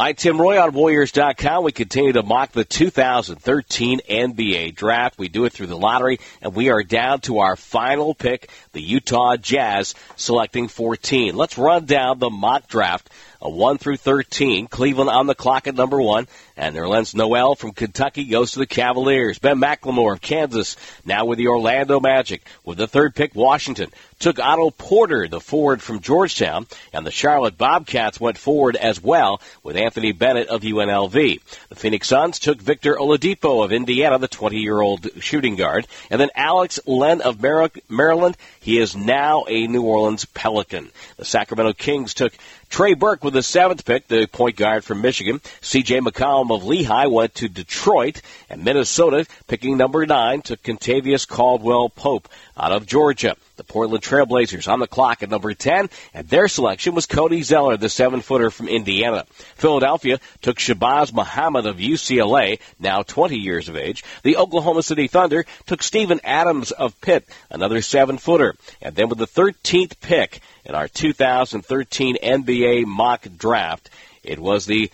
Hi, Tim Roye on Warriors.com. We continue to mock the 2013 NBA draft. We do it through the lottery, and we are down to our final pick, the Utah Jazz, selecting 14. Let's run down the mock draft a 1 through 13. Cleveland on the clock at number 1. And Nerlens Noel from Kentucky goes to the Cavaliers. Ben McLemore of Kansas now with the Orlando Magic. With the third pick, Washington took Otto Porter, the forward from Georgetown. And the Charlotte Bobcats went forward as well with Anthony Bennett of UNLV. The Phoenix Suns took Victor Oladipo of Indiana, the 20-year-old shooting guard. And then Alex Len of Maryland. He is now a New Orleans Pelican. The Sacramento Kings took Trey Burke with the seventh pick, the point guard from Michigan. C.J. McCollum of Lehigh went to Detroit, and Minnesota, picking number nine, took Kentavious Caldwell Pope out of Georgia. The Portland Trailblazers on the clock at number 10, and their selection was Cody Zeller, the seven footer from Indiana. Philadelphia took Shabazz Muhammad of UCLA, now 20 years of age. The Oklahoma City Thunder took Steven Adams of Pitt, another seven footer. And then with the 13th pick in our 2013 NBA mock draft, it was the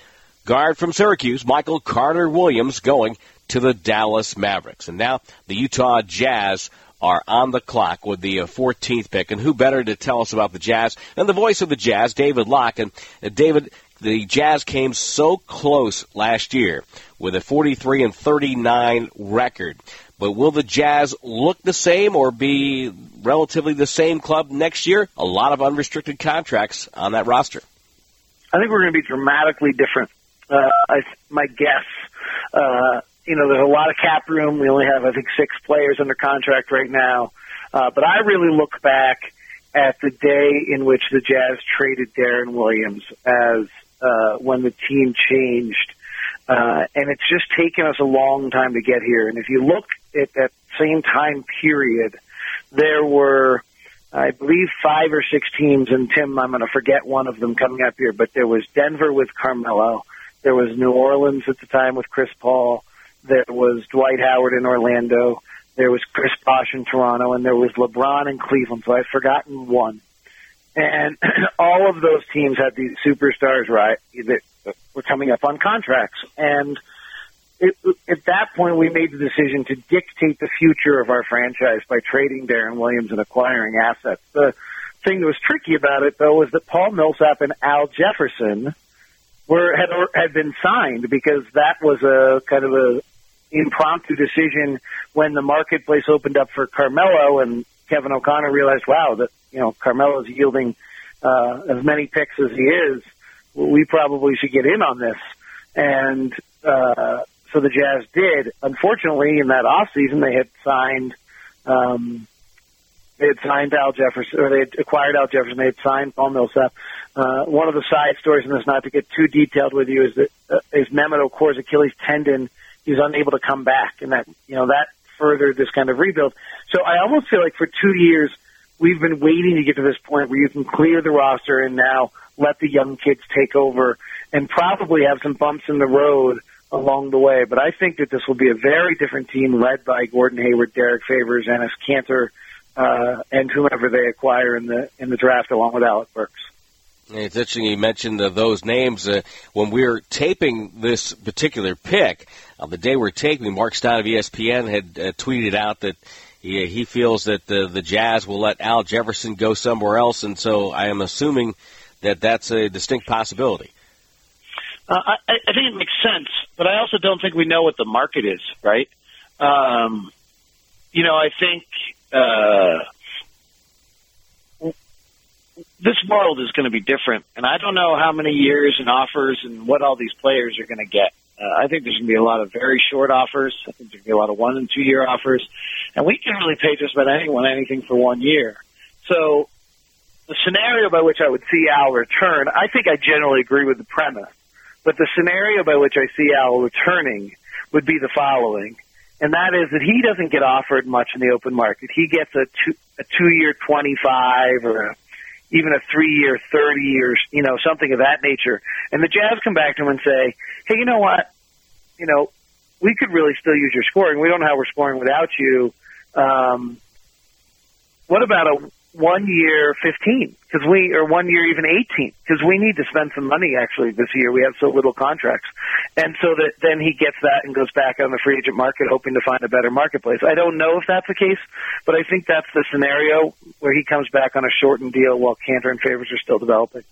guard from Syracuse, Michael Carter Williams, going to the Dallas Mavericks. And now the Utah Jazz are on the clock with the 14th uh, pick. And who better to tell us about the Jazz than the voice of the Jazz, David Locke. And uh, David, the Jazz came so close last year with a 43 and 39 record. But will the Jazz look the same or be relatively the same club next year? A lot of unrestricted contracts on that roster. I think we're going to be dramatically different. Uh, I, my guess, uh, you know, there's a lot of cap room. We only have, I think, six players under contract right now. Uh, but I really look back at the day in which the Jazz traded Deron Williams as uh, when the team changed. Uh, and it's just taken us a long time to get here. And if you look at that same time period, there were, I believe, five or six teams. And Tim, I'm going to forget one of them coming up here, but there was Denver with Carmelo. There was New Orleans at the time with Chris Paul. There was Dwight Howard in Orlando. There was Chris Bosh in Toronto, and there was LeBron in Cleveland. So I've forgotten one. And all of those teams had these superstars, right, that were coming up on contracts. And it, at that point, we made the decision to dictate the future of our franchise by trading Deron Williams and acquiring assets. The thing that was tricky about it, though, was that Paul Millsap and Al Jefferson were had had been signed because that was a kind of a impromptu decision when the marketplace opened up for Carmelo and Kevin O'Connor realized, wow, that you know Carmelo is yielding uh, as many picks as he is. We probably should get in on this, and uh, so the Jazz did. Unfortunately, in that off season, they had signed. Um, they had signed Al Jefferson, or they had acquired Al Jefferson. They had signed Paul Millsap. Uh, one of the side stories in this, not to get too detailed with you, is that uh, is Mehmet Okur's Achilles tendon he's unable to come back, and that you know that furthered this kind of rebuild. So I almost feel like for two years we've been waiting to get to this point where you can clear the roster and now let the young kids take over and probably have some bumps in the road along the way. But I think that this will be a very different team led by Gordon Hayward, Derrick Favors, Enes Kanter, uh, and whomever they acquire in the in the draft along with Alec Burks. It's interesting you mentioned uh, those names. Uh, when we are taping this particular pick, on the day we're taping, Mark Stein of ESPN had uh, tweeted out that he, he feels that the, the Jazz will let Al Jefferson go somewhere else, and so I am assuming that that's a distinct possibility. Uh, I, I think it makes sense, but I also don't think we know what the market is, right? Um, you know, I think uh, this world is going to be different, and I don't know how many years and offers and what all these players are going to get. Uh, I think there's going to be a lot of very short offers. I think there's going to be a lot of one and two year offers, and we can really pay just about anyone anything for one year. So the scenario by which I would see Al return, I think I generally agree with the premise, but the scenario by which I see Al returning would be the following. And that is that he doesn't get offered much in the open market. He gets a two, a two year 25 or a even a three year, 30 years, you know, something of that nature. And the Jazz come back to him and say, hey, you know what? You know, we could really still use your scoring. We don't know how we're scoring without you. Um, what about a one year 15 because we, or one year even 18 because we need to spend some money actually this year. We have so little contracts. And so that then he gets that and goes back on the free agent market hoping to find a better marketplace. I don't know if that's the case, but I think that's the scenario where he comes back on a shortened deal while Kanter and Favors are still developing.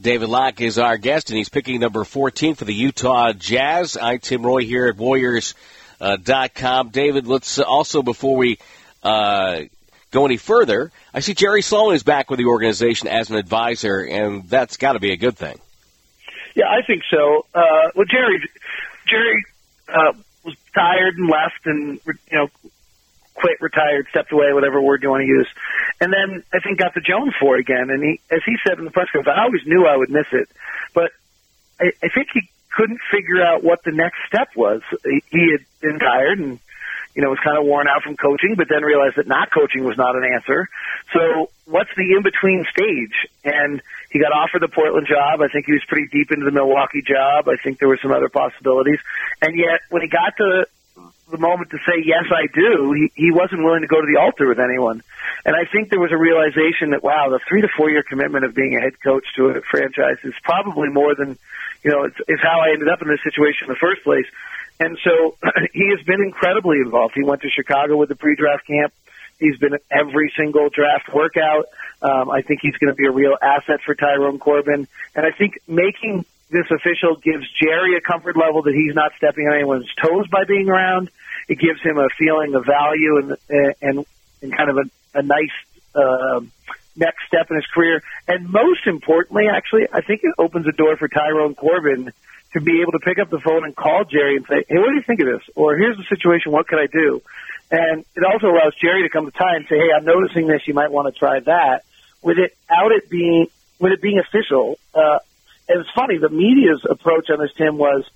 David Locke is our guest, and he's picking number 14 for the Utah Jazz. I'm Tim Roye here at Warriors.com. Uh, David, let's also, before we uh, go any further, I see Jerry Sloan is back with the organization as an advisor, and that's got to be a good thing. Yeah, I think so. Uh, well, Jerry, Jerry uh, was tired and left, and you know, quit, retired, stepped away, whatever word you want to use, and then I think got the Jones for again. And he, as he said in the press conference, I always knew I would miss it, but I, I think he couldn't figure out what the next step was. He, he had been tired and you know, was kind of worn out from coaching, but then realized that not coaching was not an answer. So what's the in-between stage? And he got offered the Portland job. I think he was pretty deep into the Milwaukee job. I think there were some other possibilities. And yet when he got to the moment to say, yes, I do, he, he wasn't willing to go to the altar with anyone. And I think there was a realization that, wow, the three to four year commitment of being a head coach to a franchise is probably more than, you know, it's, it's how I ended up in this situation in the first place. And so he has been incredibly involved. He went to Chicago with the pre-draft camp. He's been at every single draft workout. Um, I think he's going to be a real asset for Tyrone Corbin. And I think making this official gives Jerry a comfort level that he's not stepping on anyone's toes by being around. It gives him a feeling of value and and, and kind of a, a nice uh, next step in his career. And most importantly, actually, I think it opens a door for Tyrone Corbin to be able to pick up the phone and call Jerry and say, hey, what do you think of this? Or here's the situation, what can I do? And it also allows Jerry to come to time and say, hey, I'm noticing this, you might want to try that. With it being, with it being official, uh, and it's funny, the media's approach on this, Tim, was,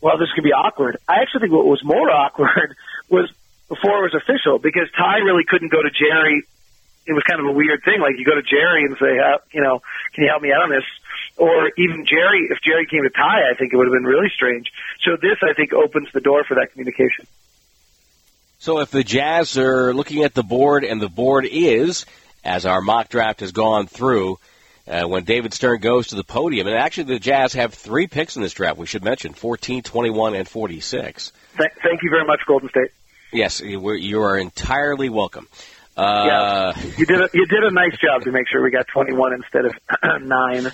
well, this could be awkward. I actually think what was more awkward was before it was official because Ty really couldn't go to Jerry. It was kind of a weird thing. Like you go to Jerry and say, you know, can you help me out on this? Or even Jerry, if Jerry came to Ty, I think it would have been really strange. So this, I think, opens the door for that communication. So if the Jazz are looking at the board, and the board is, as our mock draft has gone through, uh, when David Stern goes to the podium, and actually the Jazz have three picks in this draft, we should mention, 14, 21, and 46. Th- thank you very much, Golden State. Yes, you are entirely welcome. Uh, yeah, you did a, you did a nice job to make sure we got 21 instead of nine.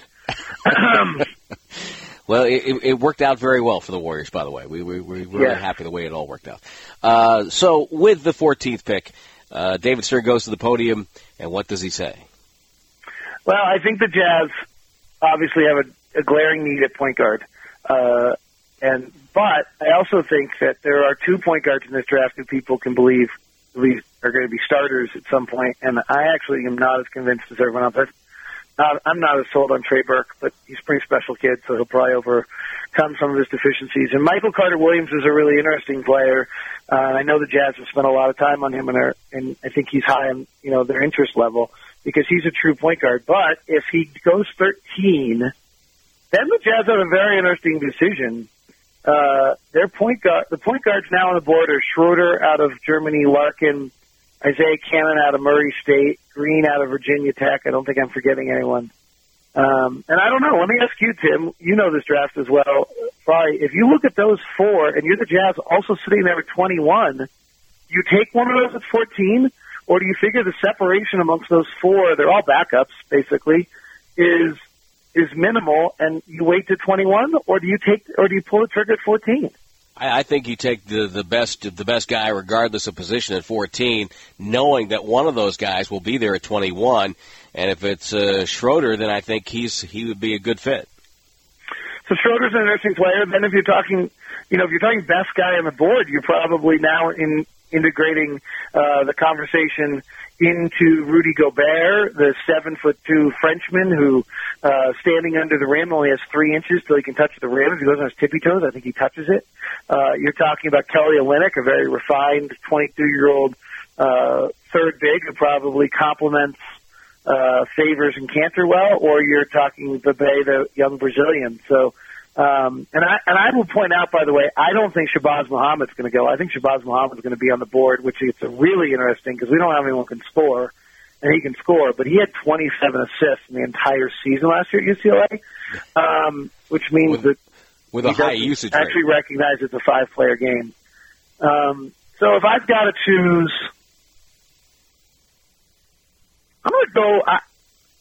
well, it, it, worked out very well for the Warriors, by the way. We, we, we were yeah. happy the way it all worked out. Uh, so, with the 14th pick, uh, David Stern goes to the podium, and what does he say? Well, I think the Jazz obviously have a, a glaring need at point guard. Uh, and but I also think that there are two point guards in this draft that people can believe believe are going to be starters at some point, and I actually am not as convinced as everyone else. Not, I'm not as sold on Trey Burke, but he's a pretty special kid, so he'll probably overcome some of his deficiencies. And Michael Carter Williams is a really interesting player. Uh, I know the Jazz have spent a lot of time on him, and, are, and I think he's high on you know their interest level because he's a true point guard. But if he goes 13, then the Jazz have a very interesting decision. Uh, their point guard, the point guards now on the board are Schroeder out of Germany, Larkin Isaiah Canaan out of Murray State, Green out of Virginia Tech. I don't think I'm forgetting anyone. Um, and I don't know. Let me ask you, Tim. You know this draft as well. Probably, if you look at those four, and you're the Jazz, also sitting there at 21, you take one of those at 14, or do you figure the separation amongst those four? They're all backups, basically. Is is minimal, and you wait to 21, or do you take, or do you pull the trigger at 14? I, I think you take the the best the best guy, regardless of position, at 14, knowing that one of those guys will be there at 21. And if it's uh, Schroeder, then I think he's he would be a good fit. So Schroeder's an interesting player. Then if you're talking, you know, if you're talking best guy on the board, you're probably now in integrating uh, the conversation into Rudy Gobert, the seven foot two Frenchman who, uh, standing under the rim only has three inches till he can touch the rim. If he goes on his tippy toes, I think he touches it. Uh, you're talking about Kelly Olynyk, a very refined 22 year old, uh, third big who probably complements, uh, Favors and Kanter well, or you're talking Bebe, the young Brazilian. So, Um, and I and I will point out, by the way, I don't think Shabazz Muhammad's going to go. I think Shabazz Muhammad's going to be on the board, which is really interesting because we don't have anyone who can score, and he can score. But he had 27 assists in the entire season last year at UCLA, um, which means with, that with a high usage actually rate. recognize it's a five-player game. Um, so if I've got to choose, I'm going to go. I,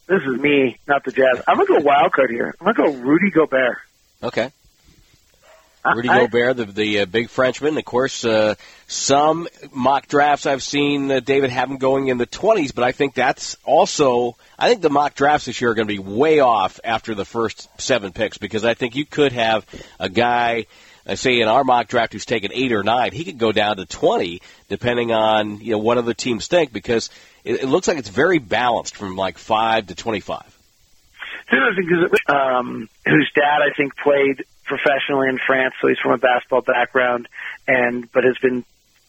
this is me, not the Jazz. I'm going to go wild card here. I'm going to go Rudy Gobert. Okay. Rudy I- Gobert, the the uh, big Frenchman. Of course, uh, some mock drafts I've seen uh, David have him going in the 20s, but I think that's also. I think the mock drafts this year are going to be way off after the first seven picks because I think you could have a guy. I say in our mock draft who's taken eight or nine, he could go down to twenty depending on you know what other teams think because it, it looks like it's very balanced from like five to twenty-five. It's interesting because um, whose dad I think played professionally in France, so he's from a basketball background, and but has been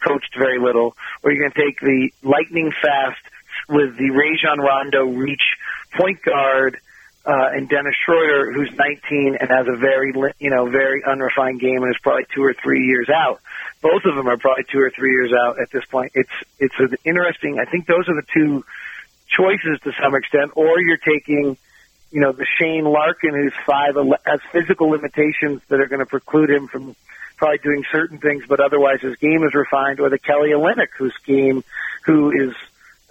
coached very little. Or you're going to take the lightning fast with the Rajon Rondo reach point guard uh, and Dennis Schroeder, who's 19 and has a very you know very unrefined game and is probably two or three years out. Both of them are probably two or three years out at this point. It's it's an interesting. I think those are the two choices to some extent. Or you're taking you know, the Shane Larkin who's five has physical limitations that are going to preclude him from probably doing certain things, but otherwise his game is refined, or the Kelly Olynyk whose game, who is,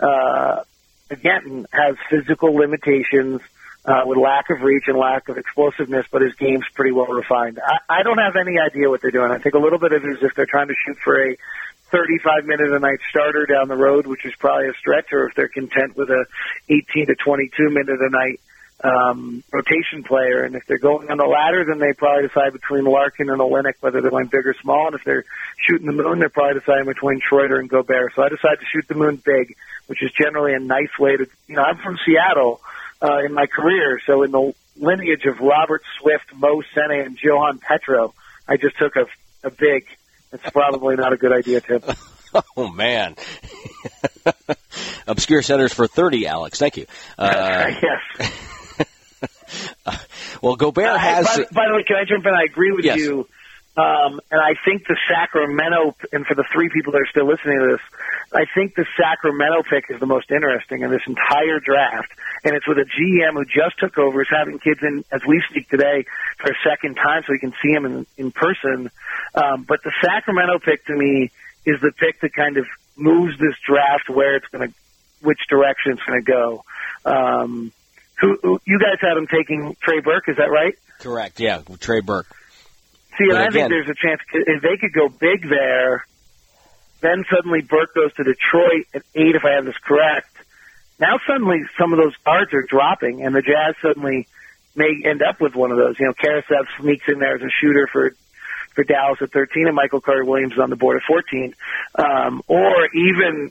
uh, again, has physical limitations, uh, with lack of reach and lack of explosiveness, but his game's pretty well refined. I, I don't have any idea what they're doing. I think a little bit of it is if they're trying to shoot for a 35 minute a night starter down the road, which is probably a stretch, or if they're content with a 18 to 22 minute a night um, rotation player. And if they're going on the ladder, then they probably decide between Larkin and Olynyk whether they're going big or small. And if they're shooting the moon, they're probably deciding between Schroeder and Gobert. So I decided to shoot the moon big, which is generally a nice way to, you know, I'm from Seattle uh, in my career. So in the lineage of Robert Swift, Mo Sene, and Johan Petro, I just took a, a big. It's probably not a good idea, Tim. Oh man. Obscure centers for 30, Alex. Thank you. Uh, yes. Well, Gobert has. by, by the way, can I jump in? I agree with Yes. you. Um, and I think the Sacramento, and for the three people that are still listening to this, I think the Sacramento pick is the most interesting in this entire draft. And it's with a GM who just took over, is having kids in, as we speak today, for a second time so we can see him in, in person. Um, but the Sacramento pick to me is the pick that kind of moves this draft where it's going to, which direction it's going to go. Um, who, you guys had him taking Trey Burke, is that right? Correct. Yeah, Trey Burke. See, and I again- think there's a chance if they could go big there, then suddenly Burke goes to Detroit at eight, if I have this correct. Now suddenly some of those guards are dropping, and the Jazz suddenly may end up with one of those. You know, Karasev sneaks in there as a shooter for for Dallas at 13, and Michael Carter Williams is on the board at 14. Um, or even,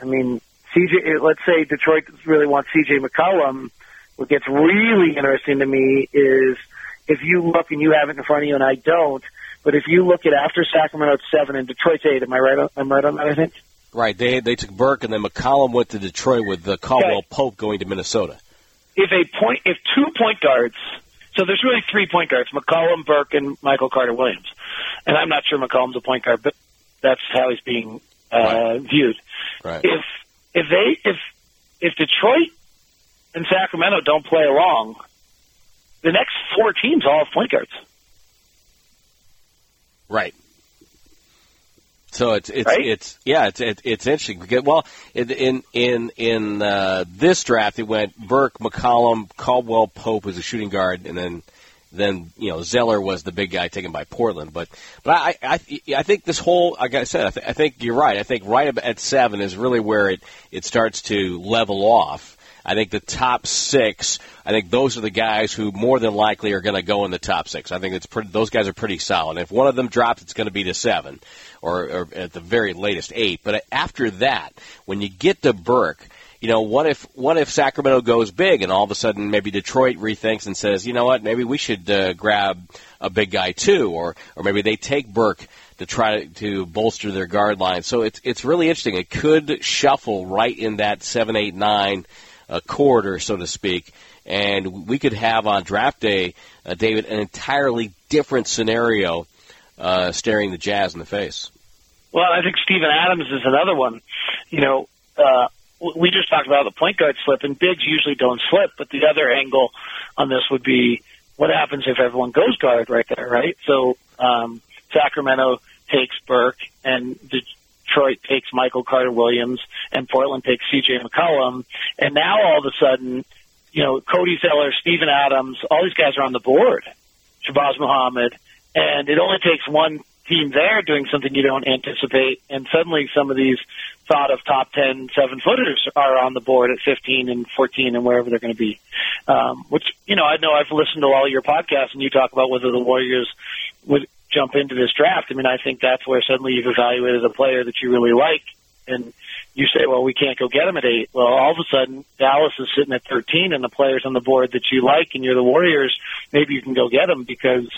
I mean, CJ. Let's say Detroit really wants CJ McCollum. What gets really interesting to me is if you look and you have it in front of you and I don't, but if you look at after Sacramento at seven and Detroit's eight, am I right? On, I'm right on that. I think. Right. They they took Burke and then McCollum went to Detroit with the Caldwell Pope going to Minnesota. If a point, if two point guards, so there's really three point guards: McCollum, Burke, and Michael Carter Williams. And I'm not sure McCollum's a point guard, but that's how he's being uh, Right. viewed. Right. If if they if if Detroit and Sacramento don't play along, the next four teams all have point guards. Right. So it's it's Right? it's yeah it's it, it's interesting because well in in in in uh, this draft it went Burke McCollum Caldwell Pope as a shooting guard and then then you know Zeller was the big guy taken by Portland but but I I I think this whole like I said I, th- I think you're right I think right at seven is really where it it starts to level off I think the top six, I think those are the guys who more than likely are going to go in the top six. I think it's pretty, those guys are pretty solid. If one of them drops, it's going to be to seven, or, or at the very latest eight. But after that, when you get to Burke, you know, what if what if Sacramento goes big and all of a sudden maybe Detroit rethinks and says, you know what, maybe we should uh, grab a big guy too, or or maybe they take Burke to try to, to bolster their guard line. So it's it's really interesting. It could shuffle right in that seven, eight, nine uh, corridor, so to speak. and we could have on draft day, uh, David, an entirely different scenario uh, staring the Jazz in the face. Well, I think Steven Adams is another one. You know, uh, we just talked about the point guard slip, and bigs usually don't slip. But the other angle on this would be what happens if everyone goes guard right there, right? So um, Sacramento takes Burke, and Detroit takes Michael Carter Williams, and Portland takes C.J. McCollum, and now all of a sudden, you know, Cody Zeller, Steven Adams, all these guys are on the board. Shabazz Muhammad, and it only takes one team there doing something you don't anticipate, and suddenly some of these thought of top 10 seven footers are on the board at 15 and 14 and wherever they're going to be. Um, which, you know, I know I've listened to all your podcasts and you talk about whether the Warriors would jump into this draft. I mean, I think that's where suddenly you've evaluated a player that you really like and you say, well, we can't go get him at eight. Well, all of a sudden, Dallas is sitting at 13 and the players on the board that you like and you're the Warriors, maybe you can go get them because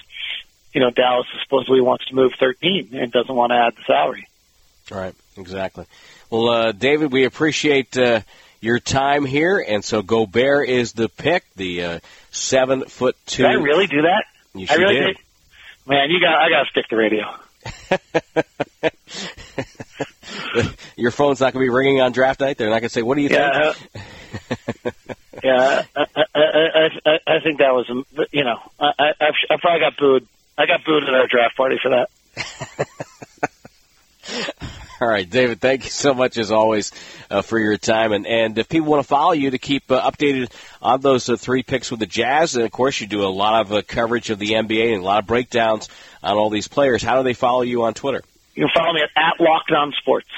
you know, Dallas supposedly wants to move 13 and doesn't want to add the salary. Right, exactly. Well, uh, David, we appreciate uh, your time here, and so Gobert is the pick, the uh, seven foot two. Did I really do that? You sure I really did. did. Man, you got I got to stick to radio. Your phone's not going to be ringing on draft night. They're not going to say, "What do you yeah, think?" Uh, yeah, I, I, I, I, I think that was, you know, I, I, I probably got booed I got booed at our draft party for that. All right, David, thank you so much as always uh, for your time. And, and if people want to follow you to keep uh, updated on those uh, three picks with the Jazz, and of course you do a lot of uh, coverage of the NBA and a lot of breakdowns on all these players, how do they follow you on Twitter? You can follow me at, at Locked On Sports.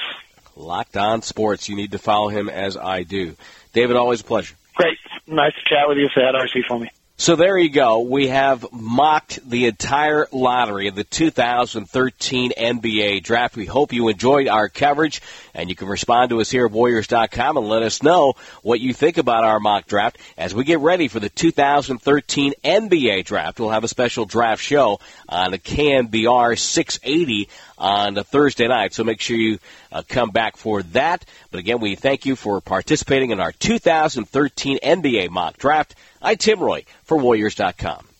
Locked On Sports. You need to follow him as I do. David, always a pleasure. Great. Nice to chat with you. Say that RC for me. So there you go. We have mocked the entire lottery of the 2013 NBA draft. We hope you enjoyed our coverage, and you can respond to us here at Warriors.com and let us know what you think about our mock draft as we get ready for the 2013 NBA draft. We'll have a special draft show on the KNBR 680 on Thursday night, so make sure you uh, come back for that. But again, we thank you for participating in our 2013 NBA mock draft. I'm Tim Roye for Warriors.com.